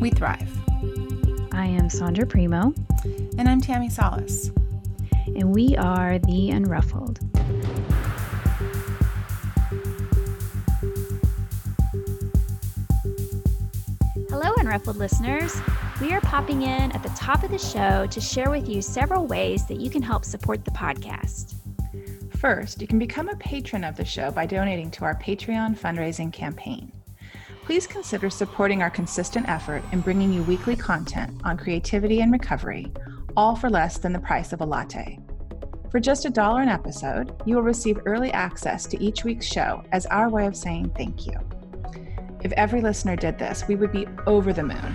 We thrive. I am Sondra Primeaux. And I'm Tammi Salas. And we are The Unruffled. Hello, Unruffled listeners. We are popping in at the top of the show to share with you several ways that you can help support the podcast. First, you can become a patron of the show by donating to our Patreon fundraising campaign. Please consider supporting our consistent effort in bringing you weekly content on creativity and recovery, all for less than the price of a latte. For just a dollar an episode, you will receive early access to each week's show as our way of saying thank you. If every listener did this, we would be over the moon.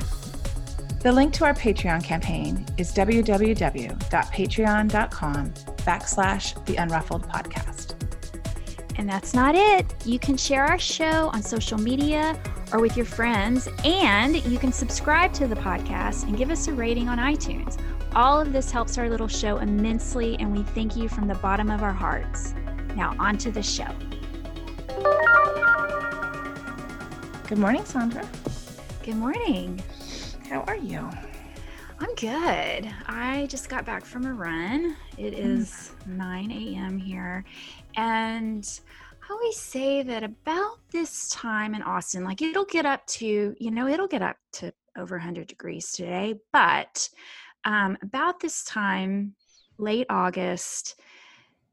The link to our Patreon campaign is www.patreon.com backslash the unruffled podcast. And that's not it. You can share our show on social media or with your friends, and you can subscribe to the podcast and give us a rating on iTunes. All of this helps our little show immensely, and we thank you from the bottom of our hearts. Now, on to the show. Good morning, Sondra. Good morning. How are you? I'm good. I just got back from a run. It mm. is 9 a.m. here. And always say that about this time in Austin, like it'll get up to, you know, it'll get up to over 100 degrees today. But um, about this time, late August,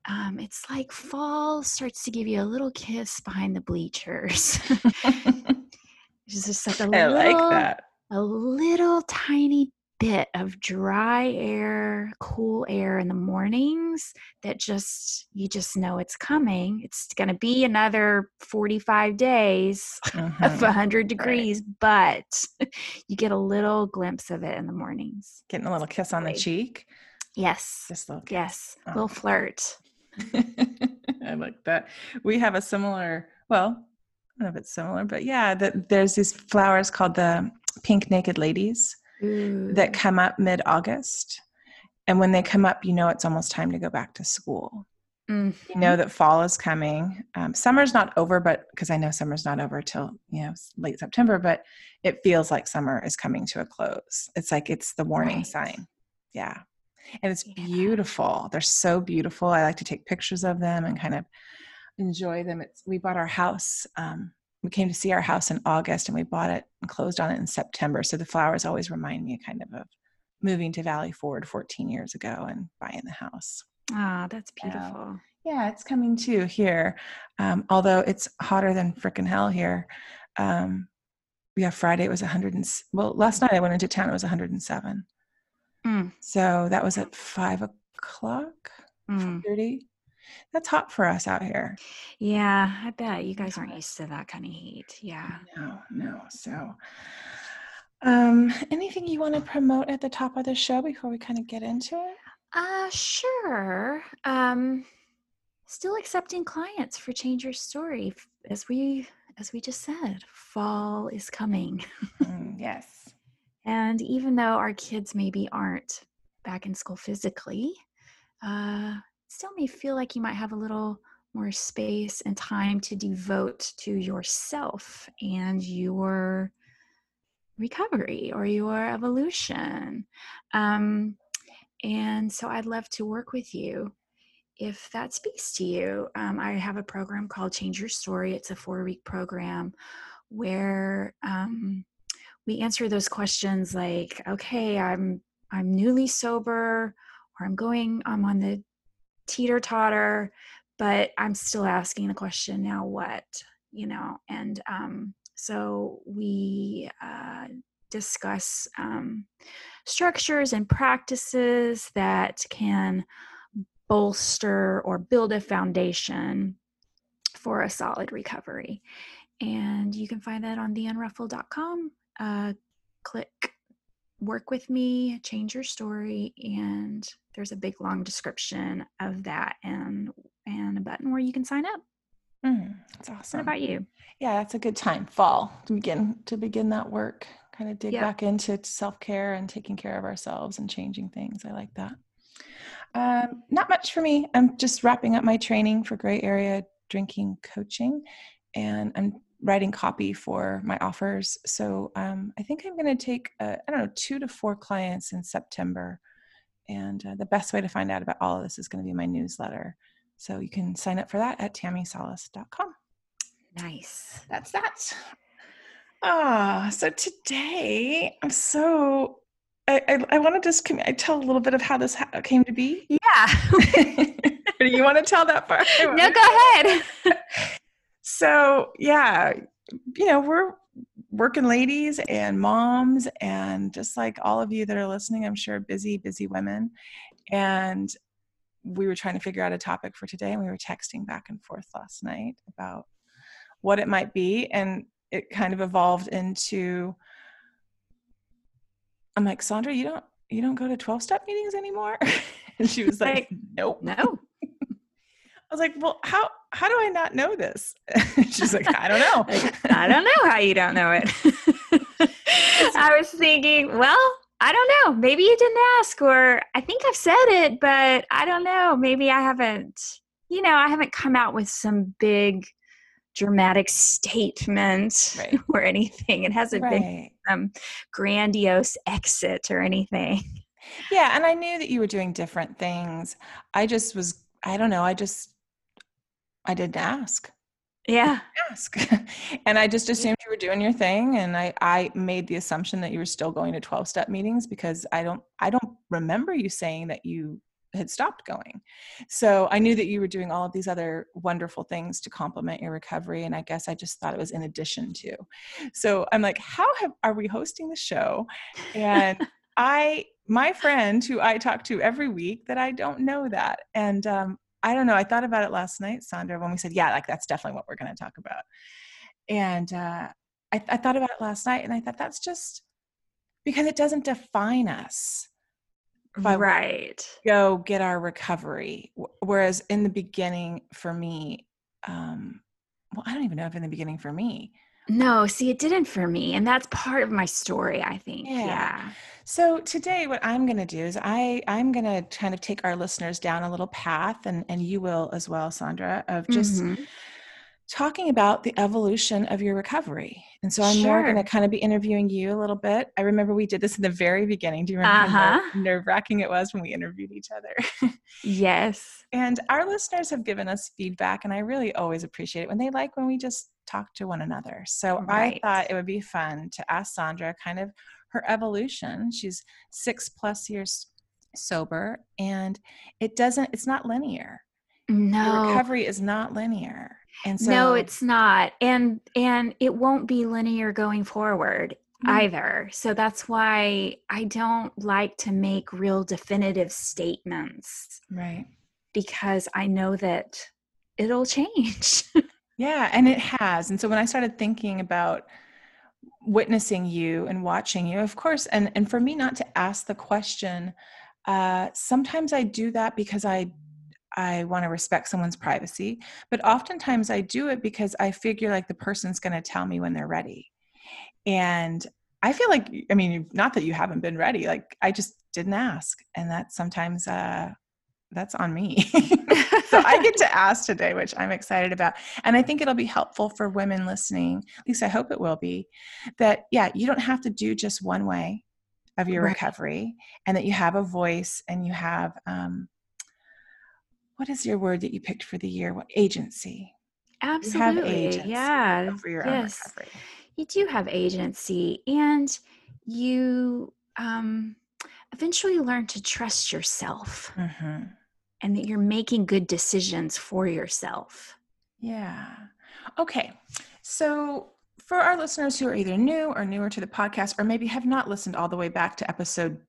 um, it's like fall starts to give you a little kiss behind the bleachers. it's just like a I little, like that. a little tiny bit of dry air, cool air in the mornings that just you just know it's coming. It's going to be another 45 days of Mhm. 100 degrees, but you get a little glimpse of it in the mornings. Getting a little kiss on the cheek. Yes. Just a little kiss. Yes. Oh. little flirt. I like that. We have a similar, well, I don't know if it's similar, but yeah, that there's these flowers called the pink naked ladies that come up mid August. And when they come up, you know it's almost time to go back to school. Mhm. You know that fall is coming. Um, summer's not over, but because I know summer's not over till you know late September, but it feels like summer is coming to a close. It's like it's the warning Right. sign. Yeah, and it's Yeah. beautiful. They're so beautiful. I like to take pictures of them and kind of enjoy them. It's we bought our house. Um, we came to see our house in August, and we bought it and closed on it in September. So the flowers always remind me kind of of moving to Valley Ford 14 years ago and buying the house. Ah, that's Yeah. beautiful. Yeah, it's coming too here. Um, although it's hotter than frickin' hell here. Um, yeah, Friday it was 100 and well, last night I went into town. It was 107. Mm, So that was at five o'clock, mm. 30. That's hot for us out here. Yeah, I bet you guys aren't used to that kind of heat. Yeah. No, no. So, um, anything you want to promote at the top of the show before we kind of get into it? Uh sure. Um still accepting clients for Change Your Story as we as we just said. Fall is coming. Mm, yes. And even though our kids maybe aren't back in school physically, uh still may feel like you might have a little more space and time to devote to yourself and your recovery or your evolution. Um, and so I'd love to work with you if that speaks to you. Um, I have a program called Change Your Story. It's a four week program where um, we answer those questions like, okay, I'm I'm newly sober, or I'm going, I'm on the teeter totter, but I'm still asking the question, now what? You know, and um, so we uh, discuss um, structures and practices that can bolster or build a foundation for a solid recovery. And you can find that on theunruffled.com. Uh, click work with me, change your story, and there's a big long description of that and and a button where you can sign up. Mm, that's awesome. What about you? Yeah, that's a good time. Fall to begin to begin that work. Kind of dig Yeah. back into self care and taking care of ourselves and changing things. I like that. Um, not much for me. I'm just wrapping up my training for gray area drinking coaching, and I'm writing copy for my offers. So um, I think I'm going to take uh, I don't know two to four clients in September, and uh, the best way to find out about all of this is going to be my newsletter. So you can sign up for that at tammisalas.com Nice. that's that. Ah, so today I'm so I I, I want to just I tell a little bit of how this ha- came to be. Yeah. do you want to tell that part? no, go ahead. So yeah, you know we're working ladies and moms and just like all of you that are listening, I'm sure busy busy women, and we were trying to figure out a topic for today, and we were texting back and forth last night about what it might be, and it kind of evolved into. I'm like Sondra, you don't you don't go to 12 step meetings anymore, and she was like, Like, Nope. No. I was like, well, how how do I not know this? She's like, I don't know. Like, I don't know how you don't know it. I was thinking, well, I don't know. Maybe you didn't ask, or I think I've said it, but I don't know. Maybe I haven't, you know, I haven't come out with some big dramatic statement Right. or anything. It hasn't been right. some grandiose exit or anything. Yeah, and I knew that you were doing different things. I just was, I don't know, I just, I didn't ask. Yeah. Ask. and I just assumed you were doing your thing. And I, I made the assumption that you were still going to 12 step meetings because I don't, I don't remember you saying that you had stopped going. So I knew that you were doing all of these other wonderful things to complement your recovery. And I guess I just thought it was in addition to. So I'm like, how have, are we hosting the show? And I, my friend who I talk to every week, that I don't know that. And um, I don't know. I thought about it last night, Sondra, when we said, yeah, like that's definitely what we're going to talk about. And uh, I, I thought about it last night and I thought that's just because it doesn't define us. Right. Go get our recovery. Whereas in the beginning, for me, um, well, I don't even know if in the beginning for me, No, see, it didn't for me. And that's part of my story, I think. Yeah. Yeah. So today what I'm going to do is I I'm going to kind of take our listeners down a little path and and you will as well Sondra of just Mhm. talking about the evolution of your recovery. And so I'm more going to kind of be interviewing you a little bit. I remember we did this in the very beginning. Do you remember how Uh-huh. nerve-wracking it was when we interviewed each other? Yes. and our listeners have given us feedback and I really always appreciate it when they like when we just talk to one another. So Right. I thought it would be fun to ask Sondra kind of her evolution. She's six plus years sober and it doesn't it's not linear. No. recovery is not linear. And so no, it's not. And and it won't be linear going forward No. either. So that's why I don't like to make real definitive statements right. because I know that it'll change. Yeah, and it has. And so when I started thinking about witnessing you and watching you, of course, and and for me not to ask the question, uh, sometimes I do that because I I want to respect someone's privacy, but oftentimes I do it because I figure like the person's going to tell me when they're ready. And I feel like I mean, not that you haven't been ready, like I just didn't ask, and that sometimes uh, that's on me. so I get to ask today, which I'm excited about. And I think it'll be helpful for women listening, at least I hope it will be, that, yeah, you don't have to do just one way of your Right. recovery and that you have a voice and you have, um, what is your word that you picked for the year? What agency? You have Absolutely. agency Yeah. over your own yes. recovery. You do have agency and you um eventually learn to trust yourself hmm and that you're making good decisions for yourself. Yeah. Okay. So, for our listeners who are either new or newer to the podcast, or maybe have not listened all the way back to episode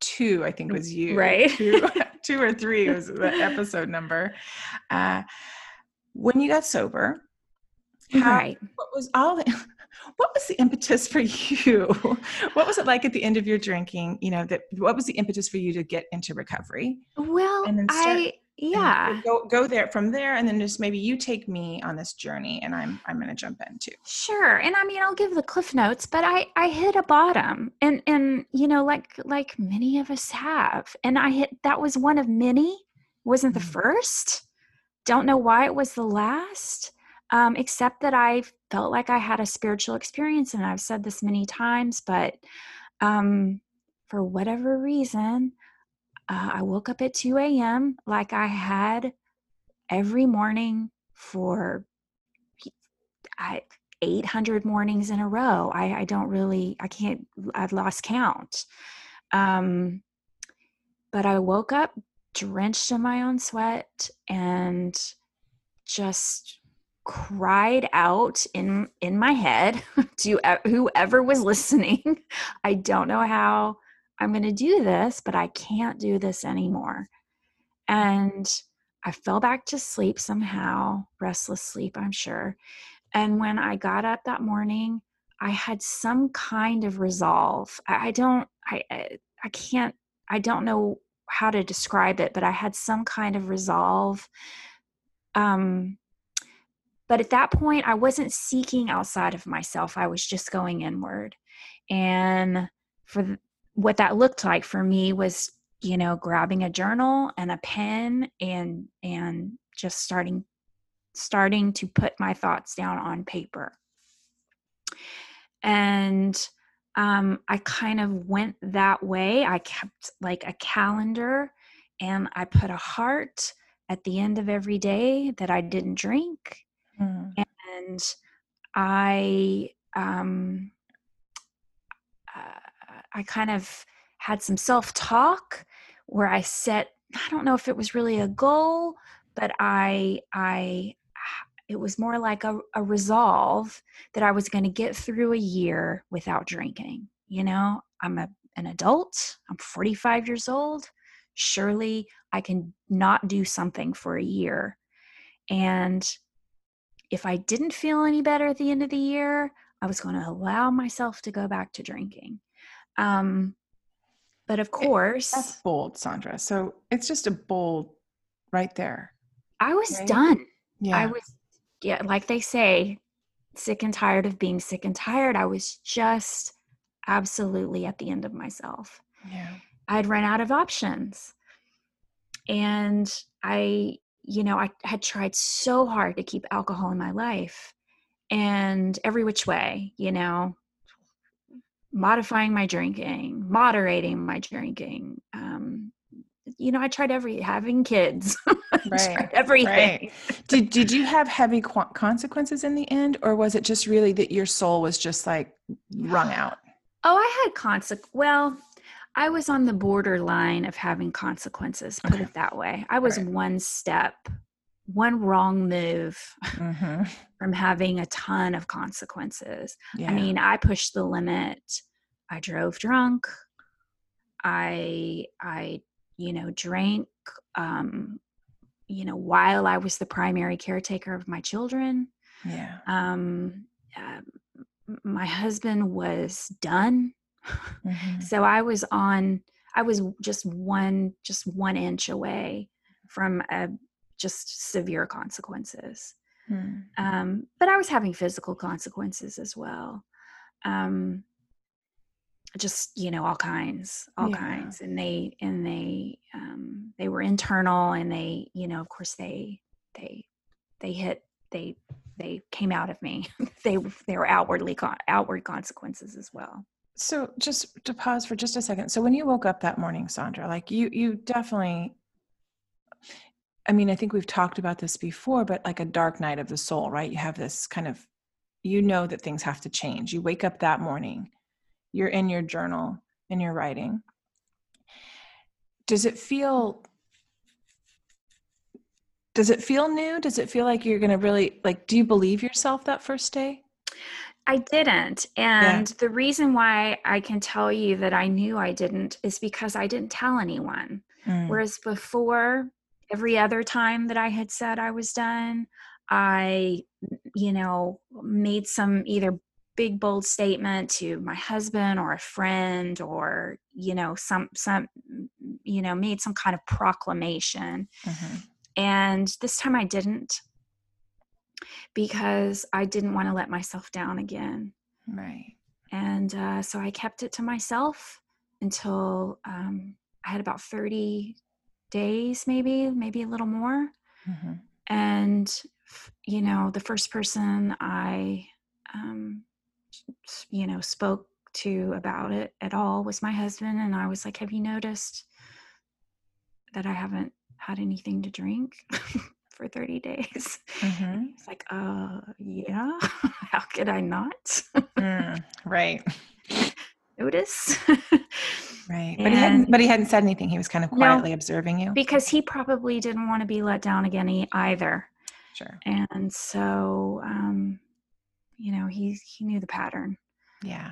two, I think it was you. Right. Two, two or three was the episode number. Uh, when you got sober, how, right. what was all what was the impetus for you? What was it like at the end of your drinking you know that what was the impetus for you to get into recovery? Well i yeah. go go there from there and then just maybe you take me on this journey and i'm i'm going to jump in too. Sure and i mean i'll give the cliff notes but i i hit a bottom and and you know like like many of us have and i hit that was one of many wasn't the mm. first don't know why it was the last um, except that i felt like i had a spiritual experience and i've said this many times but um for whatever reason uh, I woke up at 2 a.m. like I had every morning for I, 800 mornings in a row. I, I don't really, I can't, I've lost count. Um, but I woke up drenched in my own sweat and just cried out in in my head to whoever was listening i don't know how I'm going to do this, but I can't do this anymore. And I fell back to sleep somehow, restless sleep, I'm sure. And when I got up that morning, I had some kind of resolve. I, don't, I, I can't, I don't know how to describe it, but I had some kind of resolve. Um, but at that point, I wasn't seeking outside of myself. I was just going inward. And for what that looked like for me was you know grabbing a journal and a pen and and just starting starting to put my thoughts down on paper and um, i kind of went that way i kept like a calendar and i put a heart at the end of every day that i didn't drink mm. and i um, I kind of had some self talk where I set, I don't know if it was really a goal, but I, I, it was more like a, a resolve that I was going to get through a year without drinking. You know, I'm a, an adult, I'm 45 years old. Surely I can not do something for a year. And if I didn't feel any better at the end of the year, I was going to allow myself to go back to drinking. Um, but of course, that's bold, Sondra. So it's just a bold right there. I was right? done. Yeah. I was, yeah, like they say, sick and tired of being sick and tired. I was just absolutely at the end of myself. Yeah. I'd run out of options. And I, you know, I had tried so hard to keep alcohol in my life and every which way, you know, modifying my drinking, moderating my drinking. Um, you know, I tried every having kids, right, everything. Right. Did Did you have heavy qu- consequences in the end, or was it just really that your soul was just like wrung out? Oh, I had consequences. Well, I was on the borderline of having consequences. Put okay. it that way. I was right. one step, one wrong move mm-hmm. from having a ton of consequences. Yeah. I mean, I pushed the limit. I drove drunk. I I you know drank um you know while I was the primary caretaker of my children. Yeah. Um uh, my husband was done. Mm-hmm. so I was on I was just one just one inch away from a just severe consequences. Mm. Um, but I was having physical consequences as well. Um, just you know all kinds all yeah. kinds and they and they um they were internal and they you know of course they they they hit they they came out of me they they were outwardly outward consequences as well so just to pause for just a second so when you woke up that morning sondra like you you definitely I mean, I think we've talked about this before, but like a dark night of the soul, right? You have this kind of, you know that things have to change. You wake up that morning, you're in your journal, in your writing. Does it feel, does it feel new? Does it feel like you're going to really, like, do you believe yourself that first day? I didn't. And yeah. the reason why I can tell you that I knew I didn't is because I didn't tell anyone. Mm. Whereas before, every other time that I had said I was done, I, you know, made some either big bold statement to my husband or a friend or you know some some you know made some kind of proclamation Mm-hmm. and this time i didn't because i didn't want to let myself down again Right. and uh, so i kept it to myself until um, i had about 30 days maybe maybe a little more Mm-hmm. and you know the first person i um you know spoke to about it at all was my husband and i was like have you noticed that i haven't had anything to drink for 30 days Mm-hmm. it's like uh yeah how could i not Mm, right. notice Right. But he hadn't but he hadn't said anything. He was kind of No. quietly observing you. because he probably didn't want to be let down again either Sure. and so um you know he he knew the pattern Yeah.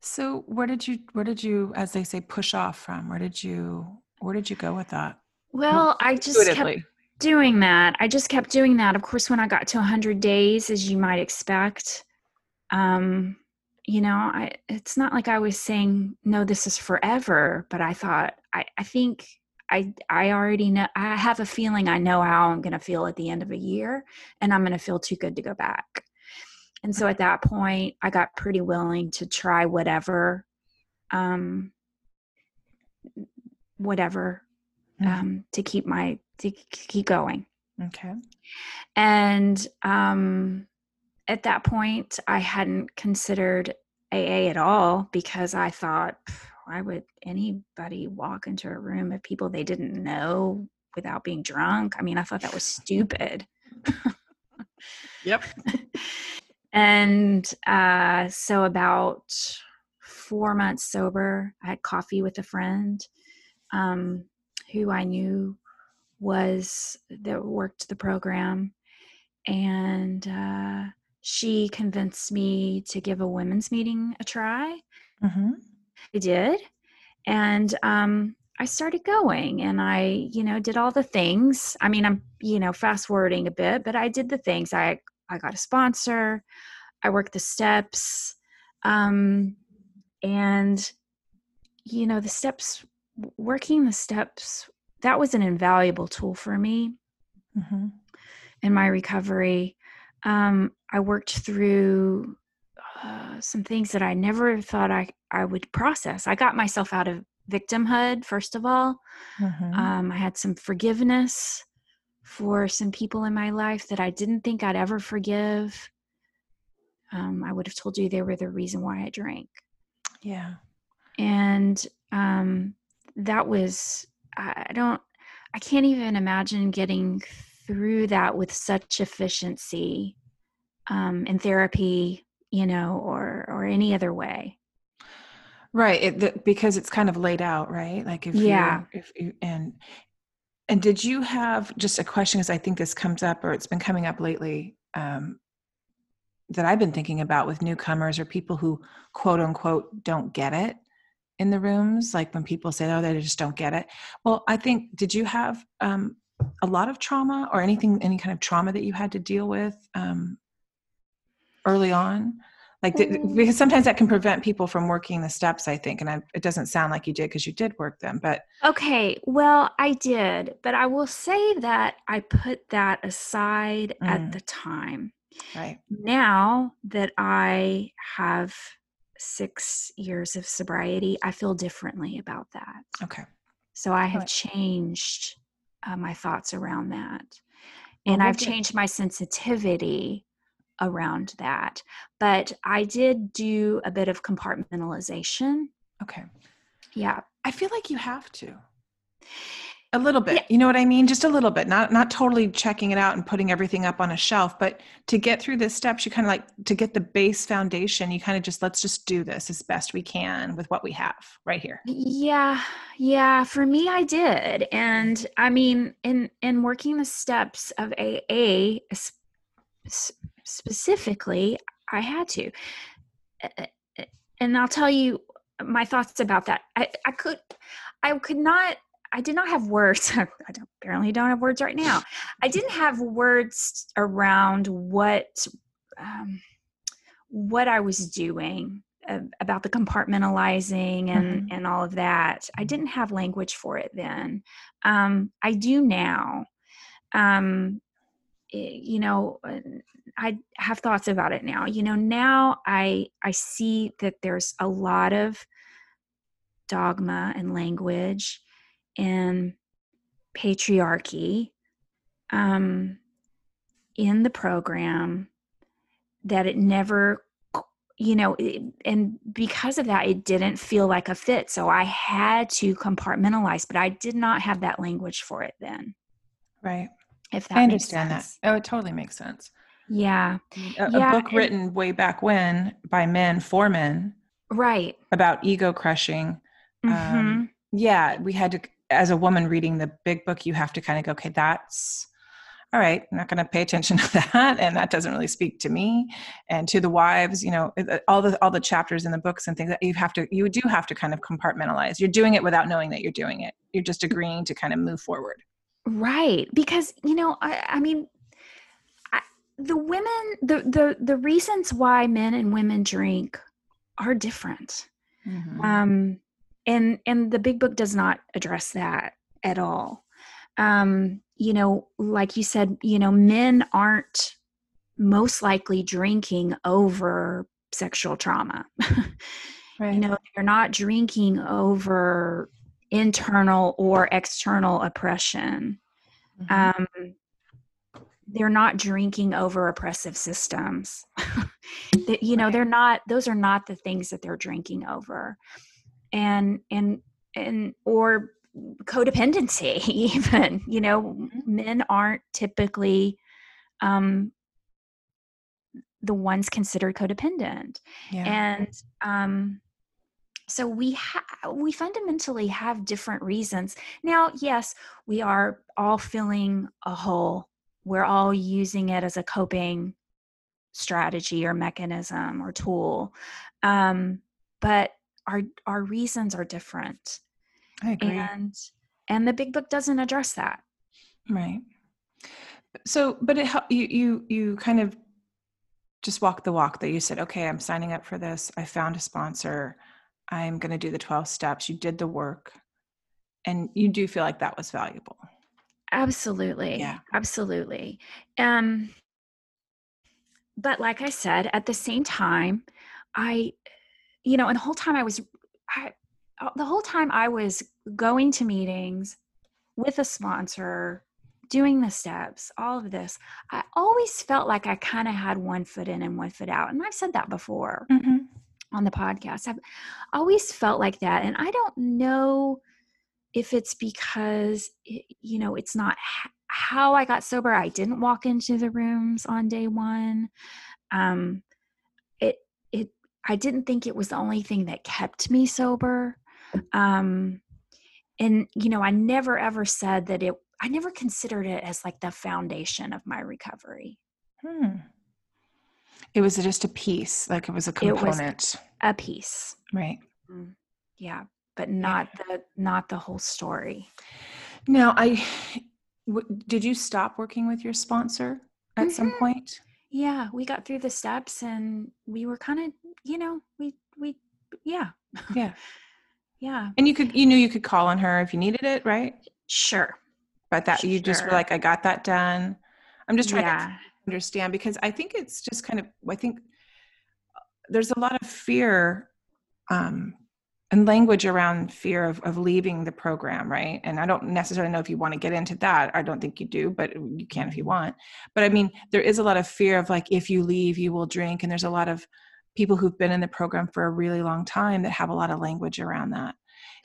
So where did you where did you, as they say, push off from? Where did you where did you go with that? Well i just kept doing that. I just kept doing that. Of course when i got to 100 days as you might expect um you know i it's not like i was saying no this is forever but i thought i i think i i already know i have a feeling i know how i'm going to feel at the end of a year and i'm going to feel too good to go back. And so at that point i got pretty willing to try whatever um whatever Mhm. um to keep my to keep going Okay. and um, at that point, I hadn't considered AA at all because I thought, "Pff, why would anybody walk into a room of people they didn't know without being drunk? I mean, I thought that was stupid. Yep. And uh, so, about four months sober, I had coffee with a friend um, who I knew was that worked the program, and uh, she convinced me to give a women's meeting a try. Mm-hmm. I did, and um, I started going, and I, you know, did all the things. I mean, I'm, you know, fast forwarding a bit, but I did the things. I I got a sponsor. I worked the steps, um, and you know, the steps. Working the steps that was an invaluable tool for me Mm-hmm. in my recovery. Um, I worked through uh, some things that I never thought I, I would process. I got myself out of victimhood, first of all. Mm-hmm. Um, I had some forgiveness for some people in my life that I didn't think I'd ever forgive. Um, I would have told you they were the reason why I drank. yeah. And um, that was, I don't, I can't even imagine getting through that with such efficiency um, in therapy, you know, or or any other way. Right. It, the, because it's kind of laid out, right? Like if Yeah. if you and and did you have just a question because I think this comes up or it's been coming up lately um, that I've been thinking about with newcomers or people who quote unquote don't get it in the rooms, like when people say, "Oh, they just don't get it." Well, I think did you have um, a lot of trauma or anything, any kind of trauma that you had to deal with um, early on? Like, did, because sometimes that can prevent people from working the steps. I think, and I, it doesn't sound like you did because you did work them, but Okay, well, I did, but I will say that I put that aside Mm. at the time. right, Now that I have six years of sobriety, I feel differently about that. okay, So I have Right. changed uh, my thoughts around that. And we'll I've changed my sensitivity around that. But I did do a bit of compartmentalization. okay. Yeah. I feel like you have to. A little bit. You know what I mean? Just a little bit. Not not totally checking it out and putting everything up on a shelf, but to get through the steps, you kind of like to get the base foundation, you kind of just let's just do this as best we can with what we have right here. Yeah, yeah, for me I did. And I mean in in working the steps of AA specifically, I had to. And I'll tell you my thoughts about that. I I could I could not I did not have words. I don't, apparently don't have words right now. I didn't have words around what um what I was doing uh, about the compartmentalizing and Mhm. and all of that. I didn't have language for it then. Um, I do now. Um, i- you know, uh, I have thoughts about it now. You know, now I I see that there's a lot of dogma and language and patriarchy um, in the program that it never you know it, and because of that it didn't feel like a fit so i had to compartmentalize but i did not have that language for it then Right. if that I makes understand that. Oh, it totally makes sense. yeah A, Yeah, a book and- written way back when by men for men right about ego crushing. Mhm. Um, yeah, we had to, as a woman reading the big book, you have to kind of go, okay, that's all right. I'm not going to pay attention to that, and that doesn't really speak to me and to the wives. You know, all the all the chapters in the books and things that you have to, you do have to kind of compartmentalize. You're doing it without knowing that you're doing it. You're just agreeing to kind of move forward. right because you know i, I mean I, the women the, the the reasons why men and women drink are different Mm-hmm. um and and the big book does not address that at all um you know like you said you know men aren't most likely drinking over sexual trauma right. you know they're not drinking over internal or external oppression Mhm. um they're not drinking over oppressive systems that you know Right. they're not those are not the things that they're drinking over and and and or codependency even you know Mhm. men aren't typically um the ones considered codependent yeah. and um so we ha- we fundamentally have different reasons now yes we are all filling a hole we're all using it as a coping strategy or mechanism or tool um but our our reasons are different I agree. and and the big book doesn't address that Right. So, but it you you you kind of just walk the walk that you said, okay, I'm signing up for this. I found a sponsor. I'm going to do the 12 steps. You did the work. And you do feel like that was valuable. Absolutely. Yeah. Absolutely. Um but like I said, at the same time, I you know, and the whole time I was I uh, the whole time I was going to meetings with a sponsor, doing the steps, all of this, I always felt like I kind of had one foot in and one foot out. And I've said that before on the podcast. I've always felt like that. And I don't know if it's because, it, you know, it's not h- how I got sober. I didn't walk into the rooms on day one. Um, I didn't think it was the only thing that kept me sober. Um, and, you know, I never ever said that it, I never considered it as like the foundation of my recovery. Hmm. It was just a piece, like it was a It was- component. A piece. right. Yeah. But not the, not the whole story. Now, I w- did you stop working with your sponsor at some Mhm. point? Yeah, we got through the steps and we were kind of, you know, we we yeah. Yeah. Yeah. And you could, you knew you could call on her if you needed it, right? Sure. But that you just were like, I got that done. I'm just trying to understand because I think it's just kind of I think uh, there's a lot of fear um, and language around fear of, of leaving the program, right? And I don't necessarily know if you want to get into that. I don't think you do, but you can if you want. But I mean, there is a lot of fear of like if you leave, you will drink, and there's a lot of people who've been in the program for a really long time that have a lot of language around that,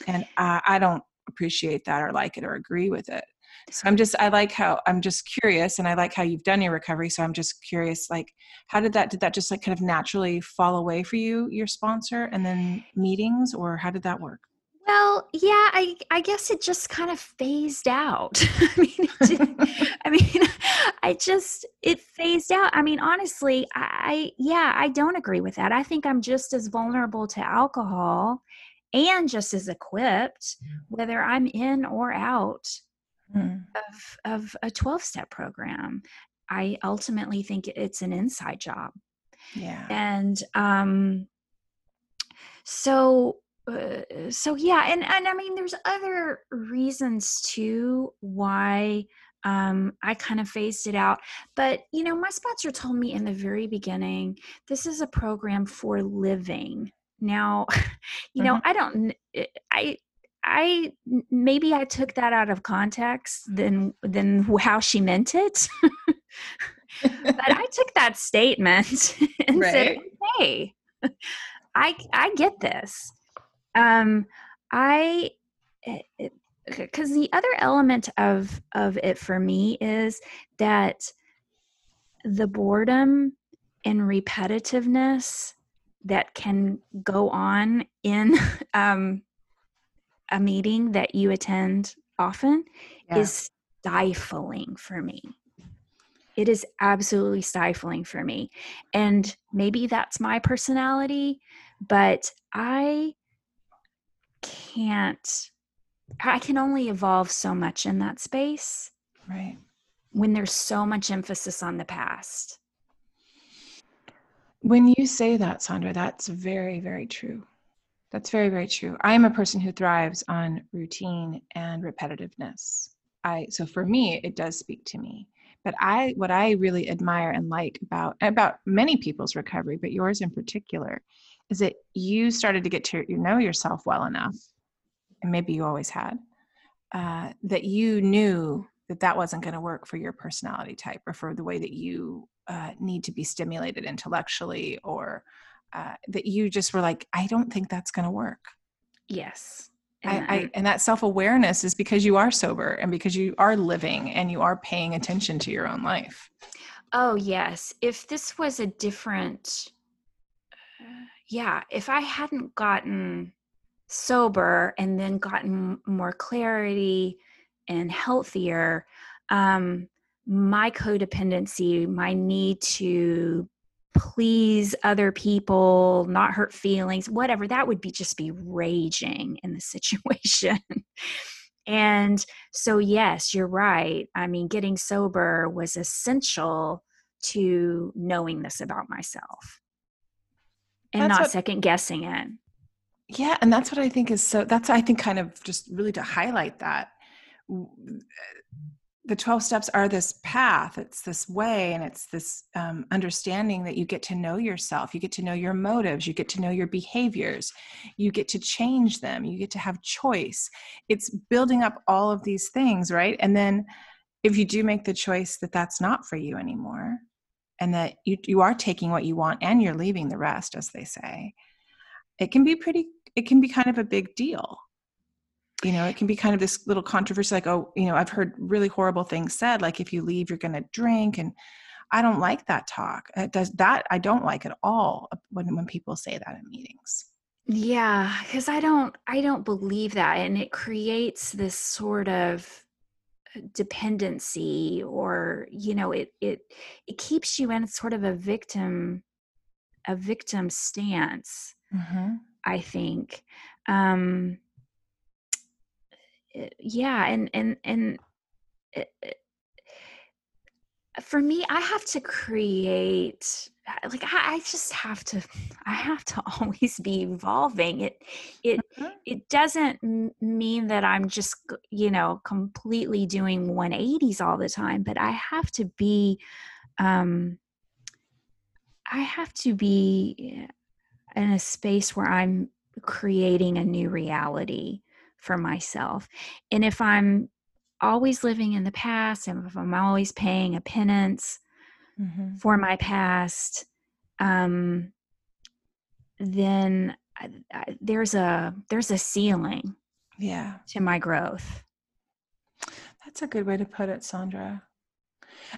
and I, I don't appreciate that or like it or agree with it. So I'm just I like how I'm just curious and I like how you've done your recovery. So I'm just curious, like how did that did that just like kind of naturally fall away for you, your sponsor, and then meetings, or how did that work? Well, yeah, I I guess it just kind of phased out. I mean, I mean, I just it phased out. I mean, honestly, I yeah, I don't agree with that. I think I'm just as vulnerable to alcohol and just as equipped mm. whether I'm in or out Hmm. of of a 12 step program. I ultimately think it's an inside job. Yeah. And um, so uh, so yeah and and i mean there's other reasons too why um, I kind of phased it out. But, you know, my sponsor told me in the very beginning this is a program for living. Now, you know, mm-hmm. I don't, eh, I, I maybe I took that out of context than than how she meant it. but I took that statement and right. said, "Hey, I I get this." Um, I it, eh, because the other element of of it for me is that the boredom and repetitiveness that can go on in um, a meeting that you attend often yeah. is stifling for me it is absolutely stifling for me and maybe that's my personality but i can't I can only evolve so much in that space. Right. When there's so much emphasis on the past. When you say that, Sondra, that's very, very true. That's very, very true. I am a person who thrives on routine and repetitiveness. I so for me, it does speak to me. But I what I really admire and like about about many people's recovery, but yours in particular, is that you started to get to you know yourself well enough and maybe you always had, uh, that you knew that that wasn't going to work for your personality type or for the way that you uh, need to be stimulated intellectually or uh, that you just were like, I don't think that's going to work. Yes. And, I, I, and that self-awareness is because you are sober and because you are living and you are paying attention to your own life oh yes if this was a different uh, yeah if i hadn't gotten sober and then gotten more clarity and healthier um, my codependency my need to please other people not hurt feelings whatever that would be just be raging in the situation. And so yes you're right. I mean getting sober was essential to knowing this about myself and That's not what, second guessing it. Yeah and that's what i think is so that's i think kind of just really to highlight that the 12 steps are this path it's this way and it's this um, understanding that you get to know yourself you get to know your motives you get to know your behaviors you get to change them you get to have choice. It's building up all of these things right? And then if you do make the choice that that's not for you anymore and that you, you are taking what you want and you're leaving the rest as they say it can be pretty it can be kind of a big deal you know it can be kind of this little controversy like oh you know i've heard really horrible things said like if you leave you're going to drink and i don't like that talk it does that i don't like at all when when people say that in meetings yeah because i don't i don't believe that and it creates this sort of uh, dependency or you know it it it keeps you in sort of a victim a victim stance mm-hmm. I think. Um, yeah, and and and it, eh, it, eh, for me, I have to create like I, I, just have to i have to always be evolving it it mm-hmm. it doesn't mean that i'm just you know completely doing 180s all the time but i have to be um i have to be in a space where I'm creating a new reality for myself. And if I'm always living in the past and if I'm always paying a penance mm-hmm. for my past, um, then I, I, there's a there's a ceiling yeah to my growth that's a good way to put it sondra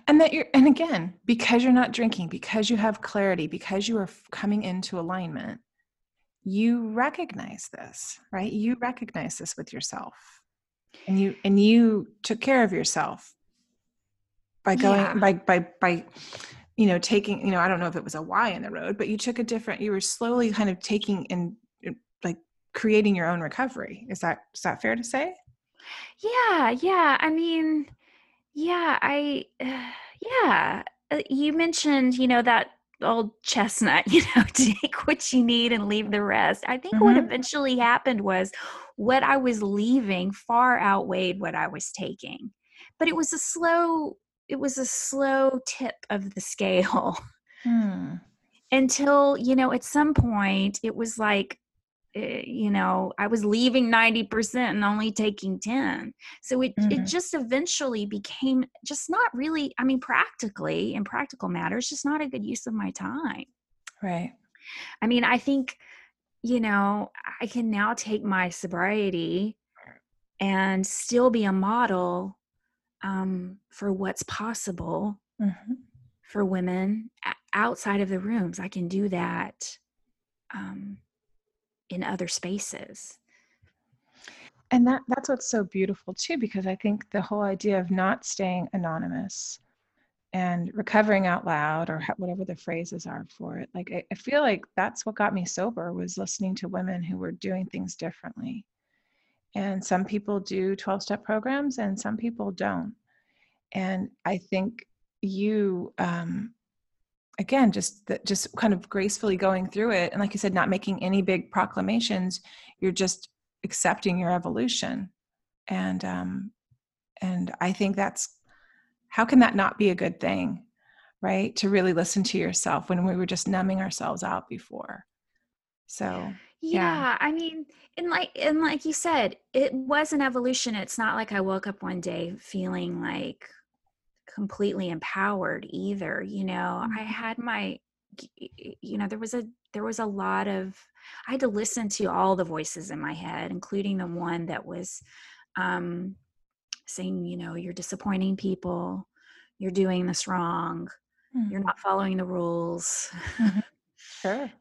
and that you're and again because you're not drinking because you have clarity because you are coming into alignment you recognize this right? You recognize this with yourself. And you and you took care of yourself by going yeah. by by by you know taking you know i don't know if it was a y in the road but you took a different you were slowly kind of taking and like creating your own recovery. Is that is that fair to say? Yeah yeah. I mean yeah, I uh, yeah, uh, you mentioned, you know, that old chestnut, you know, take what you need and leave the rest. I think what Mhm. eventually happened was what I was leaving far outweighed what I was taking. But it was a slow it was a slow tip of the scale Hmm. until, you know, at some point it was like you know, I was leaving 90% and only taking 10. So it it Mhm. just eventually became just not really, I mean practically in practical matters just not a good use of my time. Right. I mean, I think, you know, I can now take my sobriety and still be a model um, for what's possible Mhm. for women outside of the rooms. I can do that um, in other spaces. And that that's what's so beautiful too, because I think the whole idea of not staying anonymous and recovering out loud or whatever the phrases are for it like I, I feel like that's what got me sober was listening to women who were doing things differently and some people do 12 step programs and some people don't and i think you um again just that just kind of gracefully going through it and like you said not making any big proclamations you're just accepting your evolution and um and i think that's how can that not be a good thing right to really listen to yourself when we were just numbing ourselves out before so Yeah, Yeah. I mean, and like and like you said, it was an evolution. It's not like I woke up one day feeling like completely empowered either. You know, I Mhm. had my you know, there was a there was a lot of I had to listen to all the voices in my head, including the one that was um saying, you know, you're disappointing people, you're doing this wrong, Mm. you're not following the rules. Mhm. sure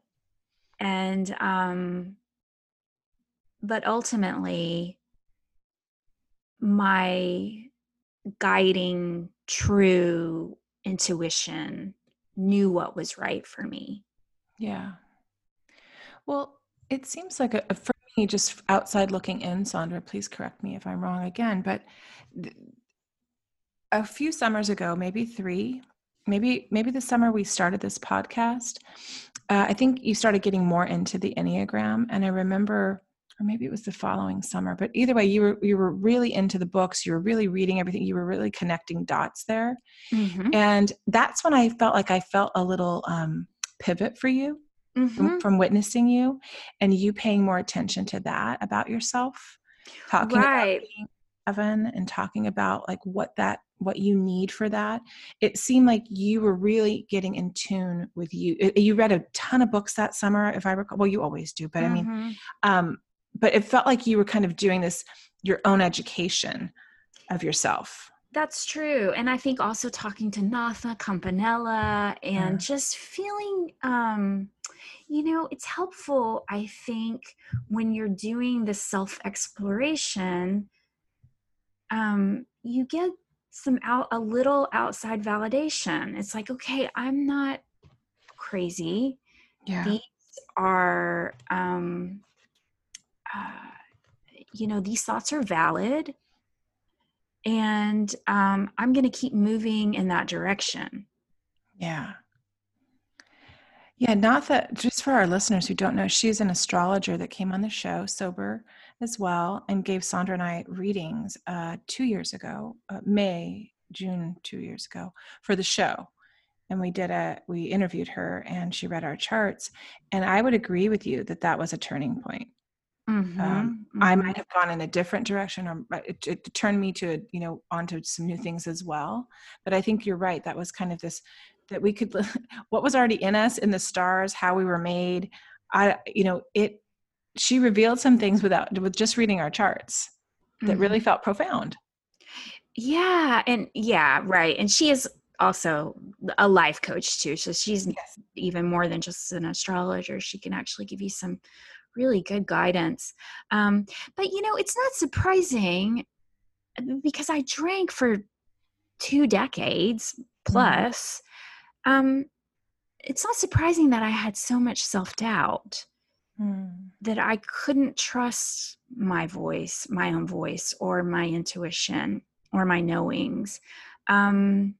and um but ultimately my guiding true intuition knew what was right for me. Yeah. Well it seems like a, a- for me just outside looking in sondra please correct me if i'm wrong again but th- a few summers ago maybe three maybe maybe the summer we started this podcast uh, i think you started getting more into the enneagram and i remember or maybe it was the following summer but either way you were you were really into the books you were really reading everything you were really connecting dots there. And that's when i felt like i felt a little um, pivot for you from, Mhm. from witnessing you and you paying more attention to that about yourself talking about right. being Evan and talking about like what that what you need for that. It seemed like you were really getting in tune with you. You read a ton of books that summer if i recall well you always do but i mean Mhm. um but it felt like you were kind of doing this your own education of yourself That's true. And I think also talking to Natha Campanella and Yeah. just feeling, um, you know, it's helpful, I think, when you're doing the self exploration, um, you get some out a little outside validation. It's like, okay, I'm not crazy. yeah These are, um, you know, these thoughts are valid and um, i'm going to keep moving in that direction Yeah. Yeah, not that just for our listeners who don't know, she's an astrologer that came on the show sober as well and gave Sondra and I readings uh, two years ago, uh, May, June, two years ago for the show. And we did a, we interviewed her and she read our charts. And I would agree with you that that was a turning point. Um, I Mhm, might have gone in a different direction or it, it turned me to, you know, onto some new things as well. But I think you're right. That was kind of this, that we could, what was already in us in the stars, how we were made. I, you know, it, she revealed some things without, with just reading our charts that mhm. really felt profound. yeah and yeah right and she is also a life coach too so she's Yes. even more than just an astrologer she can actually give you some really good guidance um, but you know it's not surprising uh, because i drank for two decades plus um, it's not surprising that i had so much self-doubt Hmm. that I couldn't trust my voice, my own voice, or my intuition, or my knowings. Um,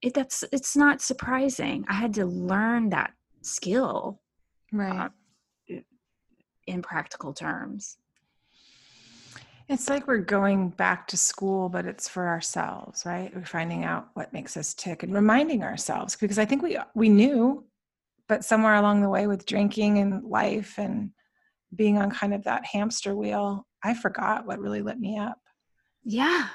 it, that's it's not surprising. I had to learn that skill Right. uh, in practical terms. It's like we're going back to school, but it's for ourselves, right? We're finding out what makes us tick and reminding ourselves because I think we we knew, but somewhere along the way with drinking and life and being on kind of that hamster wheel, I forgot what really lit me up. Yeah.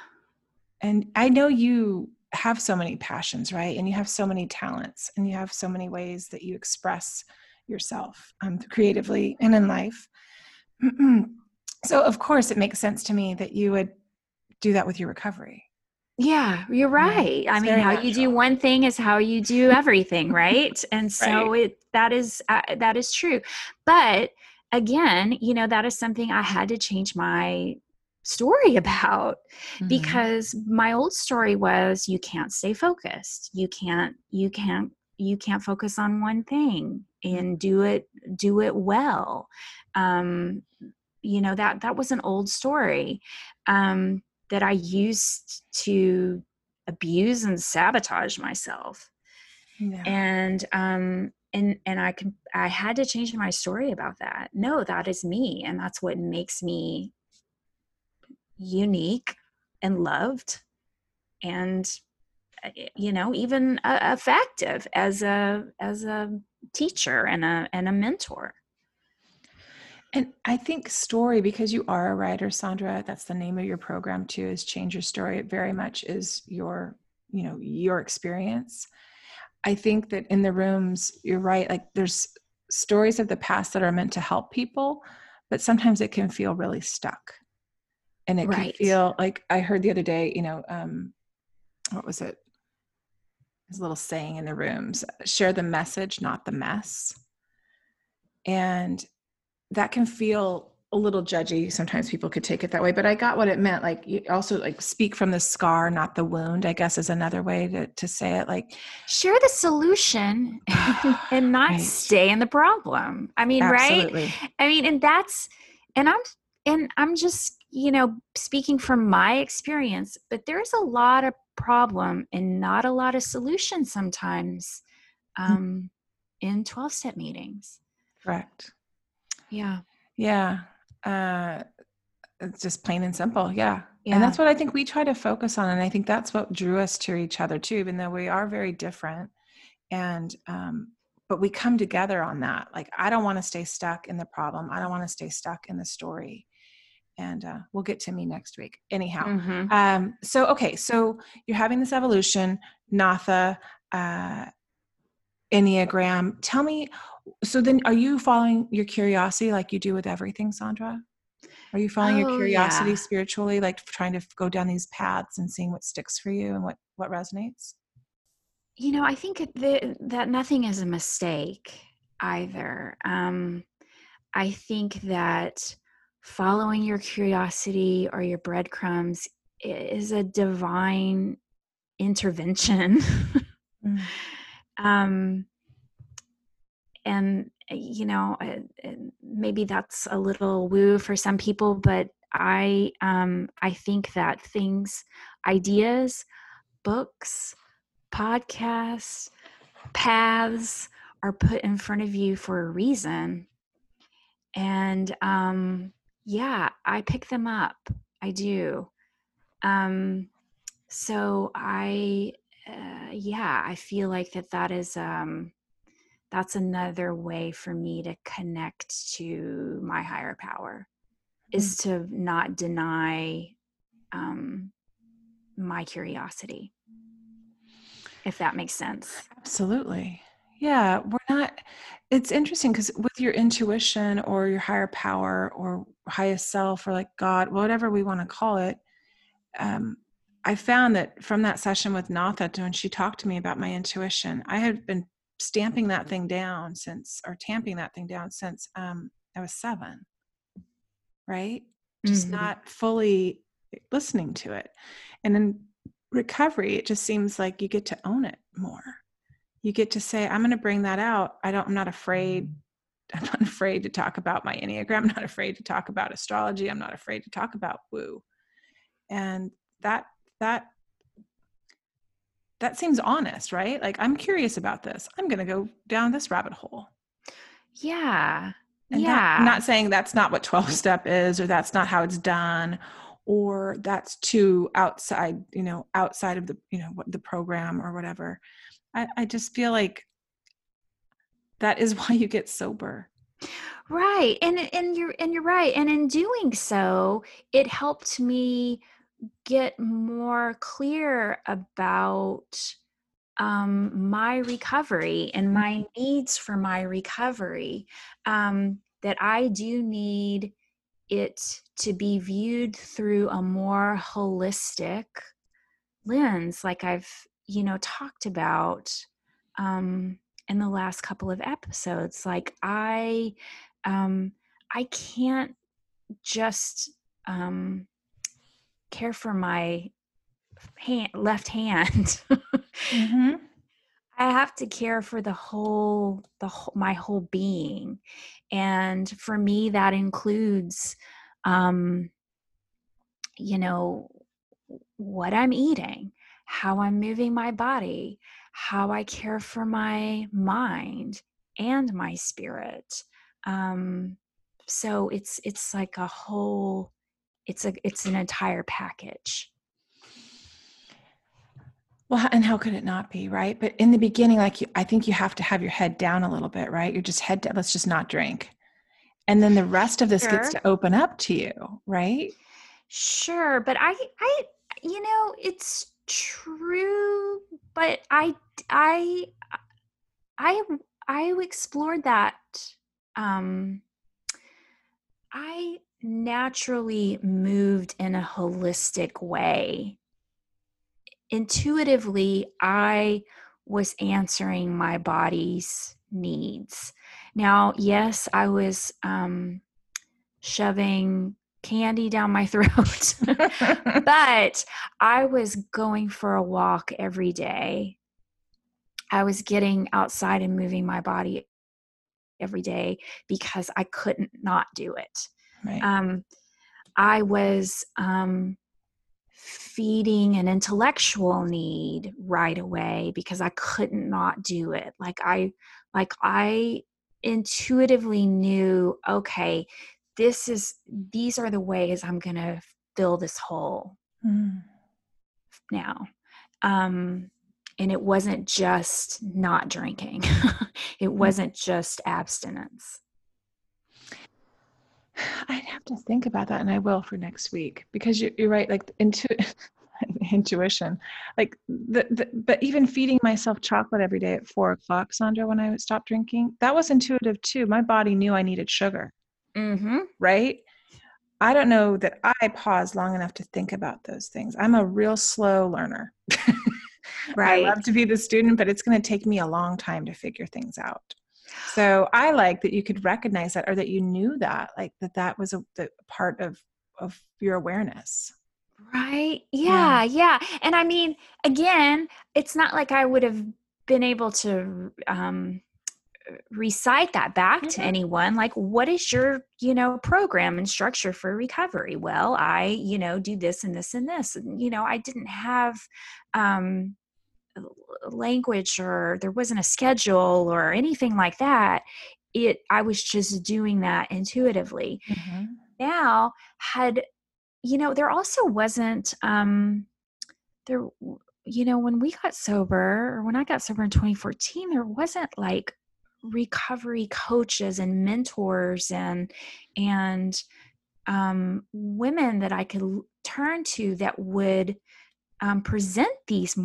And I know you have so many passions, right? And you have so many talents and you have so many ways that you express yourself um, creatively and in life. so, of course, it makes sense to me that you would do that with your recovery. Yeah, you're right. I mean, how you do one thing is how you do everything, right? And so it that is uh, that is true. But again, you know, that is something I had to change my story about Mhm. because my old story was you can't stay focused. You can't you can't you can't focus on one thing and do it do it well. Um you know that that was an old story. Um that I used to abuse and sabotage myself. Yeah. And um and and I can I had to change my story about that. No, that is me and that's what makes me unique and loved and uh, you know even uh, effective as a as a teacher and a and a mentor. And I think story, because you are a writer, Sondra, that's the name of your program too, is Change Your Story. It very much is your, you know, your experience. I think that in the rooms, you're right, like there's stories of the past that are meant to help people, but sometimes it can feel really stuck. And it Right. can feel like I heard the other day, you know, um, what was it? There's a little saying in the rooms share the message, not the mess. And that can feel a little judgy sometimes people could take it that way but i got what it meant like you also like speak from the scar not the wound i guess is another way to, to say it like Share the solution and not Right. stay in the problem. I mean, right? I mean, and that's and I'm and I'm just, you know, speaking from my experience, but there's a lot of problem and not a lot of solutions sometimes um in 12 step meetings. correct Yeah. yeah uh it's just plain and simple yeah. Yeah. and that's what i think we try to focus on and i think that's what drew us to each other too even though we are very different and um but we come together on that like i don't want to stay stuck in the problem i don't want to stay stuck in the story and uh, we'll get to me next week anyhow Mhm. Um, so okay, so you're having this evolution, Natha, uh, Enneagram. Tell me, so then are you following your curiosity like you do with everything, Sondra? Are you following your Oh, curiosity yeah. spiritually, like trying to go down these paths and seeing what sticks for you and what what resonates? You know, I think the, that nothing is a mistake either. Um, I think that following your curiosity or your breadcrumbs is a divine intervention. Mm. um, and you know, maybe that's a little woo for some people, but I um, I think that things, ideas, books, podcasts, paths are put in front of you for a reason. And um, yeah, I pick them up. I do. Um, so I, uh, yeah, I feel like that that is, um, that's another way for me to connect to my higher power is to not deny um, my curiosity if that makes sense. Absolutely. Yeah, we're not. It's interesting because with your intuition or your higher power or highest self or like God, whatever we want to call it, um, I found that from that session with Natha, when she talked to me about my intuition, I had been stamping that thing down since, or tamping that thing down since um, I was seven, right? Just Mhm. not fully listening to it. And in recovery, it just seems like you get to own it more you get to say i'm going to bring that out i don't i'm not afraid mm. i'm not afraid to talk about my enneagram i'm not afraid to talk about astrology i'm not afraid to talk about woo and that that that seems honest, right? Like I'm curious about this. I'm going to go down this rabbit hole. Yeah. And yeah. That, I'm not saying that's not what 12 step is or that's not how it's done or that's too outside, you know, outside of the, you know, what the program or whatever. I, I just feel like that is why you get sober. Right. And and you're and you're right. And in doing so, it helped me get more clear about um, my recovery and my mm-hmm. needs for my recovery. Um, that I do need it to be viewed through a more holistic lens, like I've, you know, talked about um, in the last couple of episodes. Like I, um, I can't just um, care for my hand, left hand. mm-hmm. I have to care for the whole, the whole, my whole being, and for me, that includes, um, you know, what I'm eating, how I'm moving my body, how I care for my mind and my spirit. Um, so it's it's like a whole it's a it's an entire package well and how could it not be right but in the beginning like you, i think you have to have your head down a little bit right you're just head down let's just not drink and then the rest of this sure. gets to open up to you right sure but i i you know it's true but i i i i explored that um i naturally moved in a holistic way. Intuitively, I was answering my body's needs. Now, yes, I was um, shoving candy down my throat, but I was going for a walk every day. I was getting outside and moving my body every day because I couldn't not do it. Right. Um, I was um, feeding an intellectual need right away because I couldn't not do it. Like I, like I intuitively knew, okay, this is these are the ways I'm gonna fill this hole mm. now. Um, and it wasn't just not drinking; it mm. wasn't just abstinence. I'd have to think about that, and I will for next week because you're, you're right. Like intu- intuition, like the, the but even feeding myself chocolate every day at four o'clock, Sondra, when I stopped drinking, that was intuitive too. My body knew I needed sugar. Mm-hmm. Right. I don't know that I pause long enough to think about those things. I'm a real slow learner. right. I love to be the student, but it's going to take me a long time to figure things out. So I like that you could recognize that or that you knew that, like that that was a the part of of your awareness. Right. Yeah, yeah. Yeah. And I mean, again, it's not like I would have been able to um recite that back mm-hmm. to anyone like what is your you know program and structure for recovery well i you know do this and this and this and you know i didn't have um language or there wasn't a schedule or anything like that it i was just doing that intuitively mm-hmm. now had you know there also wasn't um there you know when we got sober or when i got sober in 2014 there wasn't like recovery coaches and mentors and and um, women that i could turn to that would um, present these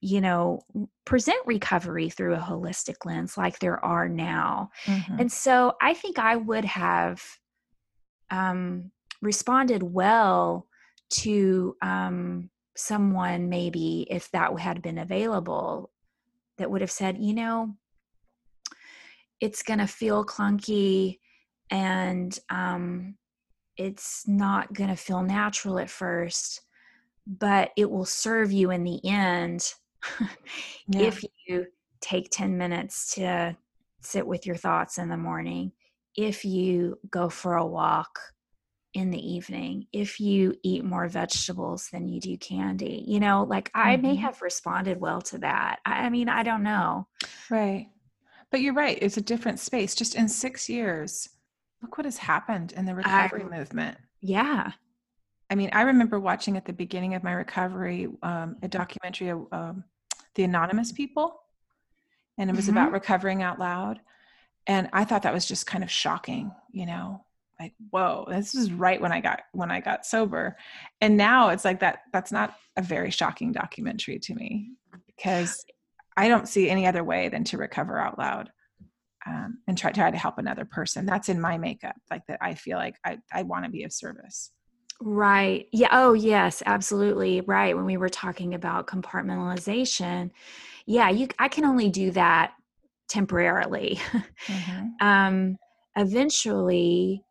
you know present recovery through a holistic lens like there are now mm-hmm. and so i think i would have um, responded well to um, someone maybe if that had been available that would have said you know it's going to feel clunky and um, it's not going to feel natural at first but it will serve you in the end yeah. if you take 10 minutes to sit with your thoughts in the morning, if you go for a walk, in the evening if you eat more vegetables than you do candy. You know, like I may Mhm. have responded well to that. I, I mean, I don't know. Right. But you're right. It's a different space. Just in six years, look what has happened in the recovery movement. Yeah. I mean, I remember watching at the beginning of my recovery um, a documentary of um, the Anonymous people, and it was about recovering out loud. And I thought that was just kind of shocking, you know, like whoa, this is right when I got when I got sober. And now it's like that. That's not a very shocking documentary to me because I don't see any other way than to recover out loud. Um, and try try to help another person. That's in my makeup, like that. I feel like I I want to be of service. Right. Yeah. Oh, yes, absolutely. Right. When we were talking about compartmentalization, yeah, you I can only do that temporarily. Mhm. um eventually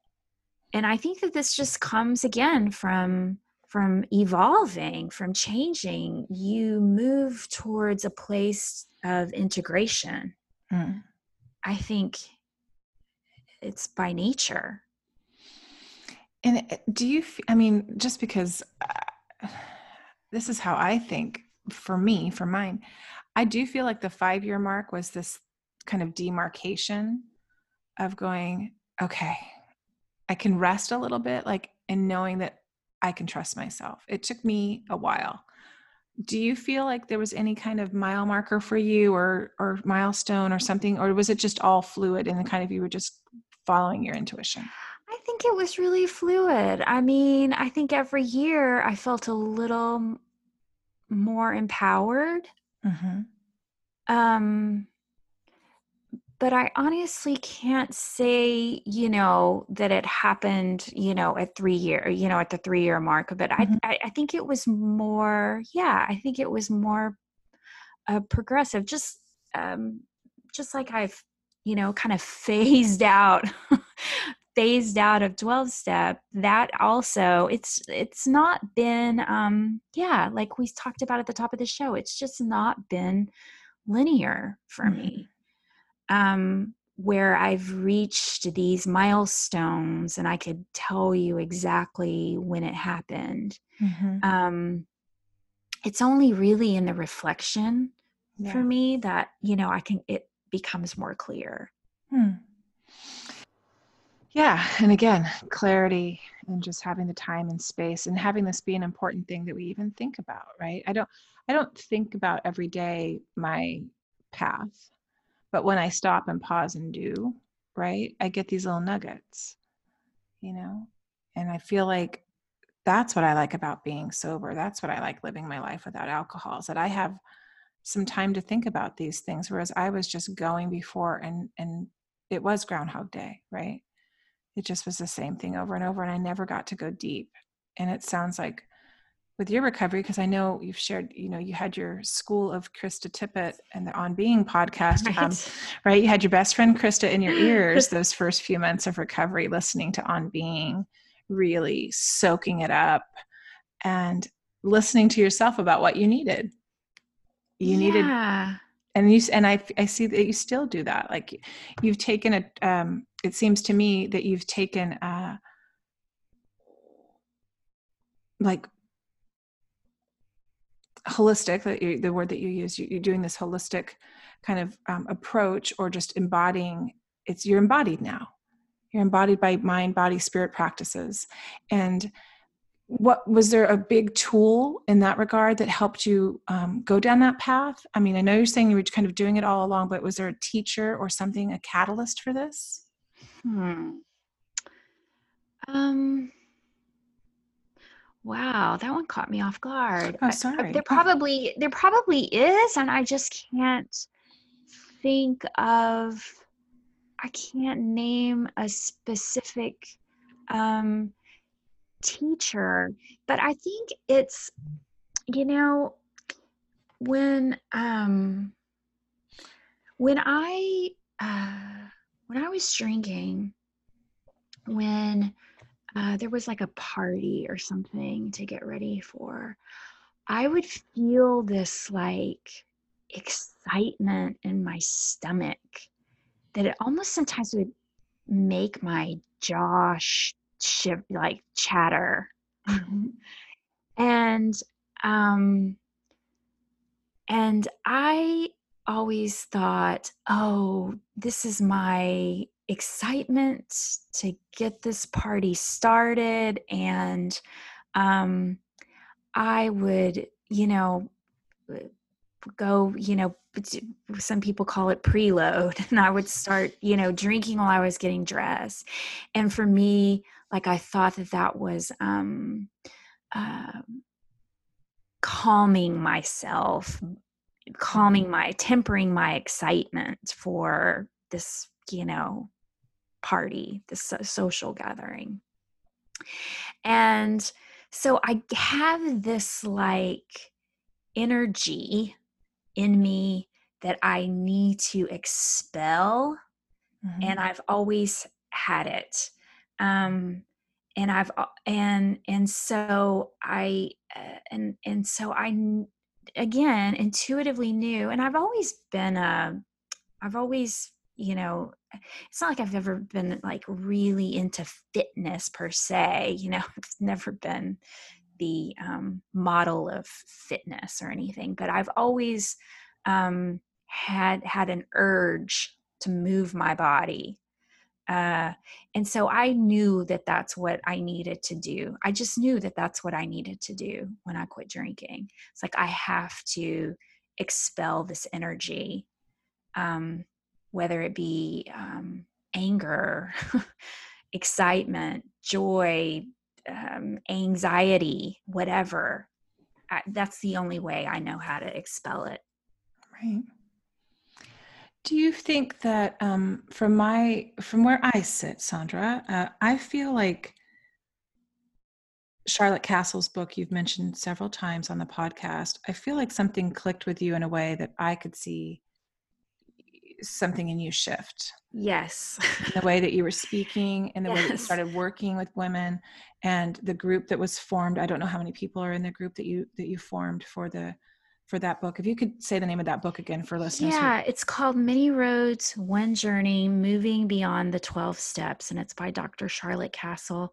and I think that this just comes again from from evolving, from changing. You move towards a place of integration. Mm. I think it's by nature. And do you? I mean, just because uh, this is how I think for me, for mine, I do feel like the five year mark was this kind of demarcation of going, okay, I can rest a little bit, like, and knowing that I can trust myself. It took me a while. Do you feel like there was any kind of mile marker for you or or milestone or something or was it just all fluid and the kind of you were just following your intuition? I think it was really fluid. I mean, I think every year I felt a little more empowered. Mhm. Um, but I honestly can't say, you know, that it happened, you know, at three year, you know, at the three year mark. But Mhm. I, I, think it was more, yeah, I think it was more uh, progressive. Just, um, just like I've, you know, kind of phased out, phased out of twelve step. That also, it's it's not been, um, yeah, like we talked about at the top of the show. It's just not been linear for Mhm. me um, where I've reached these milestones and I could tell you exactly when it happened. Mhm. Um, it's only really in the reflection Yeah. for me that you know I can it becomes more clear. Hmm. Yeah, and again, clarity and just having the time and space and having this be an important thing that we even think about, right? I don't I don't think about every day my path, but when I stop and pause and do, right? I get these little nuggets, you know? And I feel like that's what I like about being sober. That's what I like living my life without alcohol is that I have some time to think about these things whereas I was just going before and and it was groundhog day, right? It just was the same thing over and over and I never got to go deep. And it sounds like with your recovery because I know you've shared, you know, you had your school of Krista Tippett and the On Being podcast, um, Right. right? You had your best friend Krista in your ears those first few months of recovery, listening to On Being, really soaking it up and listening to yourself about what you needed. You needed, and you and I I see that you still do that. Like you've taken a. Um, it seems to me that you've taken uh like holistic that you, the word that you use you, you're doing this holistic kind of um, approach or just embodying it's you're embodied now you're embodied by mind body spirit practices and what was there a big tool in that regard that helped you um, go down that path i mean i know you're saying you were kind of doing it all along but was there a teacher or something a catalyst for this Hmm. Um. Wow, that one caught me off guard. Oh, I- I- sorry. there probably there probably is, and I just can't think of. I can't name a specific um, teacher, but I think it's you know when um when I uh, when I was drinking when uh, there was like a party or something to get ready for, I would feel this like excitement in my stomach that it almost sometimes would make my jaw sh- shiv- like chatter Mm-hmm. and um and i always thought oh this is my excitement to get this party started and um i would you know go you know some people call it preload and i would start you know drinking while i was getting dressed. And for me like i thought that that was um uh, calming myself calming my tempering my excitement for this you know party this social gathering and so i have this like energy in me that I need to expel, Mm-hmm. and I've always had it. Um, and I've and and so I uh, and and so I again intuitively knew, and I've always been a, I've always you know it's not like I've ever been like really into fitness per se. You know, it's never been the um, model of fitness or anything, but I've always um, had had an urge to move my body. Uh, and so I knew that that's what I needed to do. I just knew that that's what I needed to do when I quit drinking. It's like I have to expel this energy, um, whether it be um, anger, excitement, joy, um, anxiety, whatever. I, that's the only way I know how to expel it. Right. Do you think that um, from my from where I sit, Sondra, uh, I feel like Charlotte Kasl's book you've mentioned several times on the podcast. I feel like something clicked with you in a way that I could see something in you shift. Yes. the way that you were speaking and the yes. way that you started working with women and the group that was formed. I don't know how many people are in the group that you that you formed for the for that book. If you could say the name of that book again for listeners. Yeah, it's called Many Roads, One Journey, Moving Beyond the 12 Steps, and it's by Dr. Charlotte Kasl.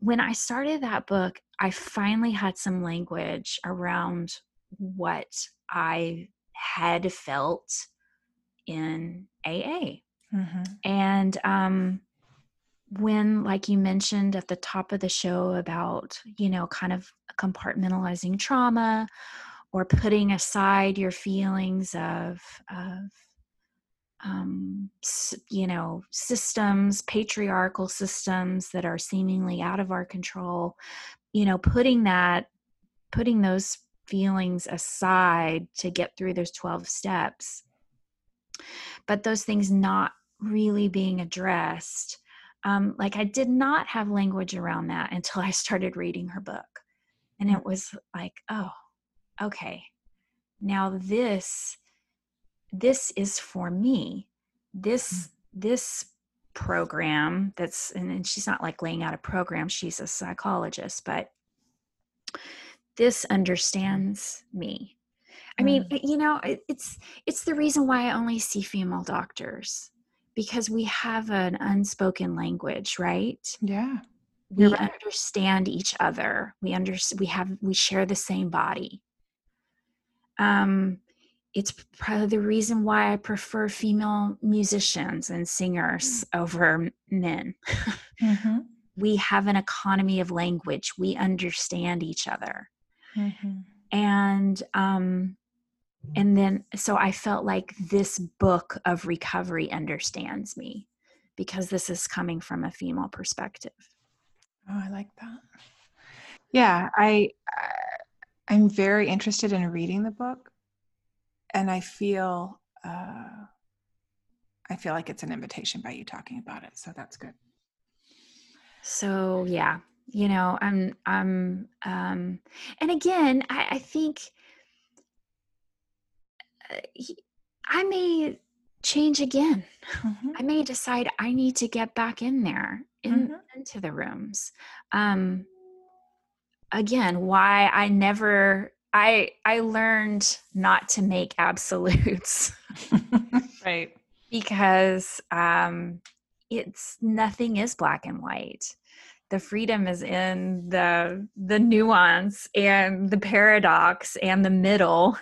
When I started that book, I finally had some language around what I had felt in AA. Mm-hmm. And um, when, like you mentioned at the top of the show about, you know, kind of compartmentalizing trauma or putting aside your feelings of, of um, you know, systems, patriarchal systems that are seemingly out of our control, you know, putting that, putting those feelings aside to get through those 12 steps but those things not really being addressed um, like i did not have language around that until i started reading her book. And it was like oh okay. Now this this is for me. This this program that's and, and she's not like laying out a program she's a psychologist but this understands me I mean, mm. you know, it's it's the reason why I only see female doctors because we have an unspoken language, right? Yeah. We right. understand each other. We under we have we share the same body. Um it's probably the reason why I prefer female musicians and singers mm. over men. Mm-hmm. we have an economy of language. We understand each other. Mm-hmm. And um, and then so i felt like this book of recovery understands me because this is coming from a female perspective. Oh i like that. Yeah i i'm very interested in reading the book and i feel uh i feel like it's an invitation by you talking about it so that's good. So yeah you know i'm i'm um and again i, I think I may change again. Mm-hmm. I may decide I need to get back in there in, mm-hmm. into the rooms. Um, again, why I never I I learned not to make absolutes. right. Because um it's nothing is black and white. The freedom is in the the nuance and the paradox and the middle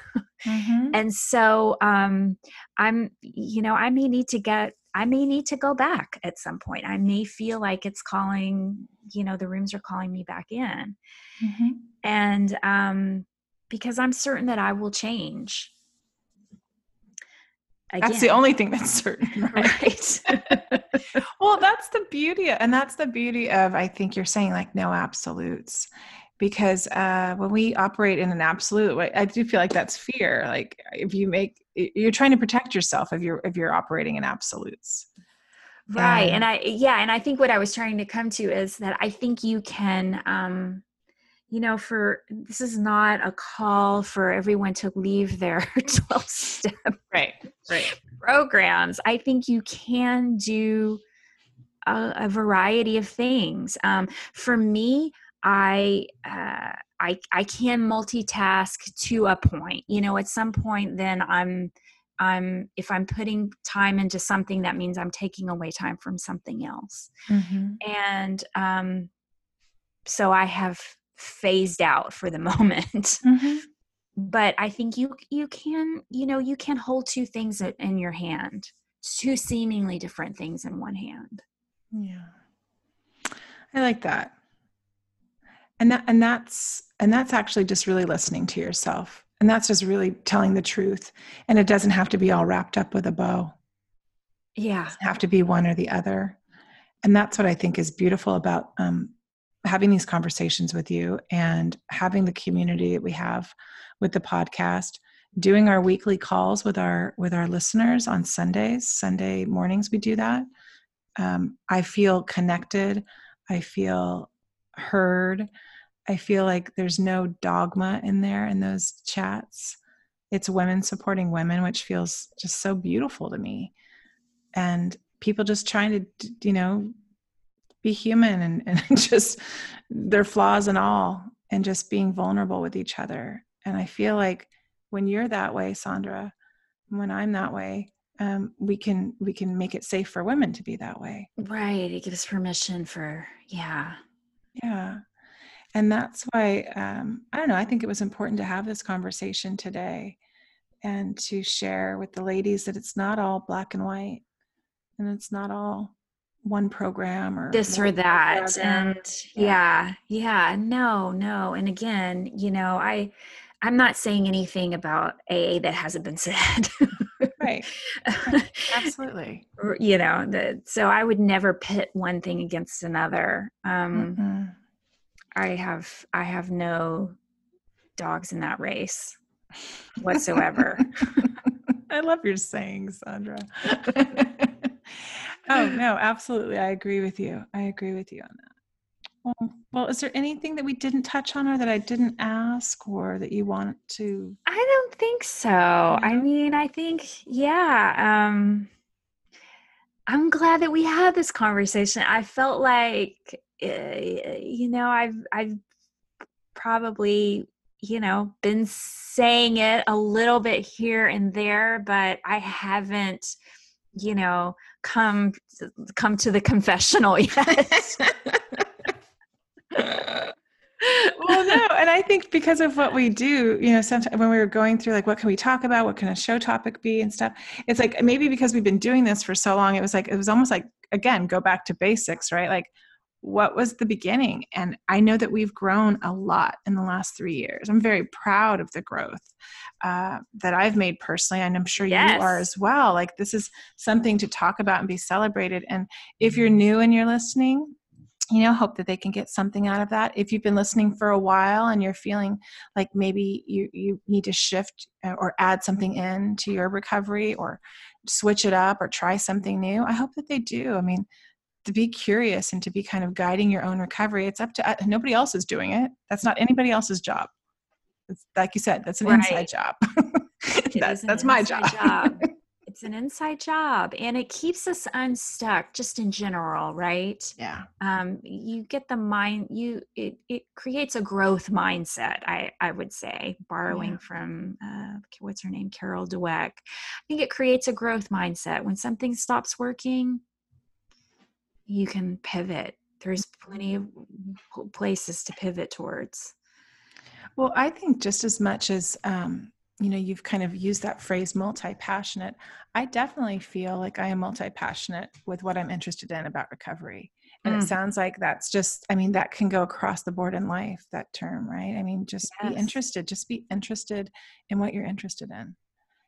mm-hmm. and so um i'm you know i may need to get i may need to go back at some point i may feel like it's calling you know the rooms are calling me back in mm-hmm. and um because i'm certain that i will change Again. That's the only thing that's certain, right? well, that's the beauty, and that's the beauty of I think you're saying like no absolutes, because uh, when we operate in an absolute way, I do feel like that's fear. Like if you make, you're trying to protect yourself if you're if you're operating in absolutes. Right, and, and I yeah, and I think what I was trying to come to is that I think you can. um you know, for this is not a call for everyone to leave their 12 step right, right. programs. I think you can do a, a variety of things. Um, for me, I, uh, I, I can multitask to a point. You know, at some point, then I'm, I'm if I'm putting time into something, that means I'm taking away time from something else. Mm-hmm. And um, so I have phased out for the moment. Mm-hmm. But I think you you can you know you can hold two things in your hand, two seemingly different things in one hand. Yeah, I like that. And that and that's and that's actually just really listening to yourself, and that's just really telling the truth. And it doesn't have to be all wrapped up with a bow. Yeah, have to be one or the other. And that's what I think is beautiful about um, having these conversations with you and having the community that we have with the podcast doing our weekly calls with our with our listeners on sundays sunday mornings we do that. Um, i feel connected. I feel heard. I feel like there's no dogma in there in those chats. It's women supporting women which feels just so beautiful to me. And people just trying to you know be human and, and just their flaws and all and just being vulnerable with each other. And i feel like when you're that way sondra when i'm that way um, we can we can make it safe for women to be that way. Right it gives permission for yeah. Yeah. And that's why um, i don't know i think it was important to have this conversation today and to share with the ladies that it's not all black and white and it's not all one program or this or that and yeah. yeah yeah no no and again you know i i'm not saying anything about aa that hasn't been said. Right. Absolutely. You know the, so i would never pit one thing against another um mm-hmm. i have i have no dogs in that race whatsoever. I love your saying sondra oh no absolutely i agree with you i agree with you on that. Well, well is there anything that we didn't touch on or that i didn't ask or that you want to i don't think so i mean i think yeah um i'm glad that we had this conversation i felt like uh, you know i've i've probably you know been saying it a little bit here and there but i haven't you know come come to the confessional yet. Well no and i think because of what we do you know sometimes when we were going through like what can we talk about? What can a show topic be and stuff? It's like maybe because we've been doing this for so long it was like it was almost like again go back to basics right? Like what was the beginning? And i know that we've grown a lot in the last three years. I'm very proud of the growth uh, that i've made personally and i'm sure yes. you are as well. Like this is something to talk about and be celebrated. And if you're new and you're listening you know hope that they can get something out of that. If you've been listening for a while and you're feeling like maybe you you need to shift uh, or add something in to your recovery or switch it up or try something new i hope that they do. I mean to be curious and to be kind of guiding your own recovery it's up to uh, nobody else is doing it. That's not anybody else's job. It's, like you said that's an right. inside job that's, that's my job, job. it's an inside job and it keeps us unstuck just in general right? Yeah. Um you get the mind you it, it creates a growth mindset i i would say borrowing yeah. from uh what's her name? Carol dweck. I think it creates a growth mindset. When something stops working you can pivot there's plenty of places to pivot towards. Well, I think just as much as um, you know, you've kind of used that phrase multi-passionate. I definitely feel like I am multi-passionate with what I'm interested in about recovery. And mm. it sounds like that's just, I mean, that can go across the board in life, that term, right? I mean, just yes. be interested, just be interested in what you're interested in.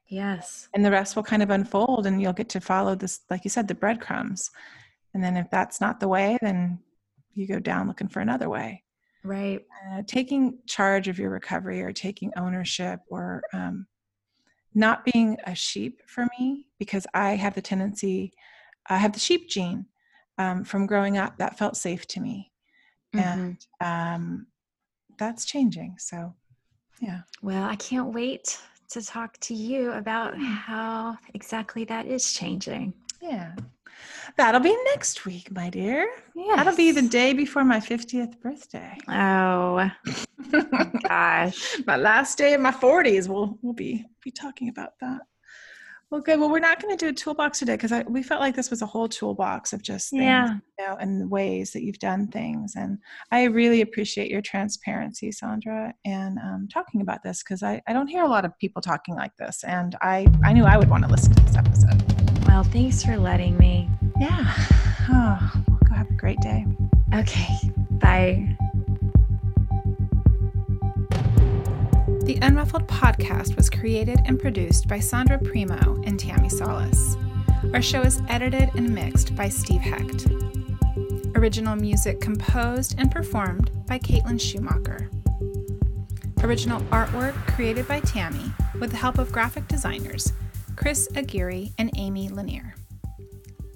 Yes. And the rest will kind of unfold and you'll get to follow this, like you said, the breadcrumbs. And then if that's not the way, then you go down looking for another way. Right. Uh, taking charge of your recovery or taking ownership or um, not being a sheep for me because I have the tendency, I have the sheep gene um, from growing up that felt safe to me. Mm-hmm. And um, that's changing. So, yeah. Well, I can't wait to talk to you about how exactly that is changing. Yeah. That'll be next week, my dear. Yes. That'll be the day before my 50th birthday. Oh, gosh. my last day of my 40s. We'll, we'll be, be talking about that. Well, good. Well, we're not going to do a toolbox today because we felt like this was a whole toolbox of just things, yeah. you know, and ways that you've done things. And I really appreciate your transparency, Sondra, and um, talking about this because I, I don't hear a lot of people talking like this. And I, I knew I would want to listen to this episode. Well, thanks for letting me. Yeah. Oh, go have a great day. Okay. Bye. The Unruffled podcast was created and produced by Sondra Primeaux and Tammi Salas. Our show is edited and mixed by Steve Hecht. Original music composed and performed by Caitlin Schumacher. Original artwork created by Tammi with the help of graphic designers Chris Aguirre and Amy Lanier.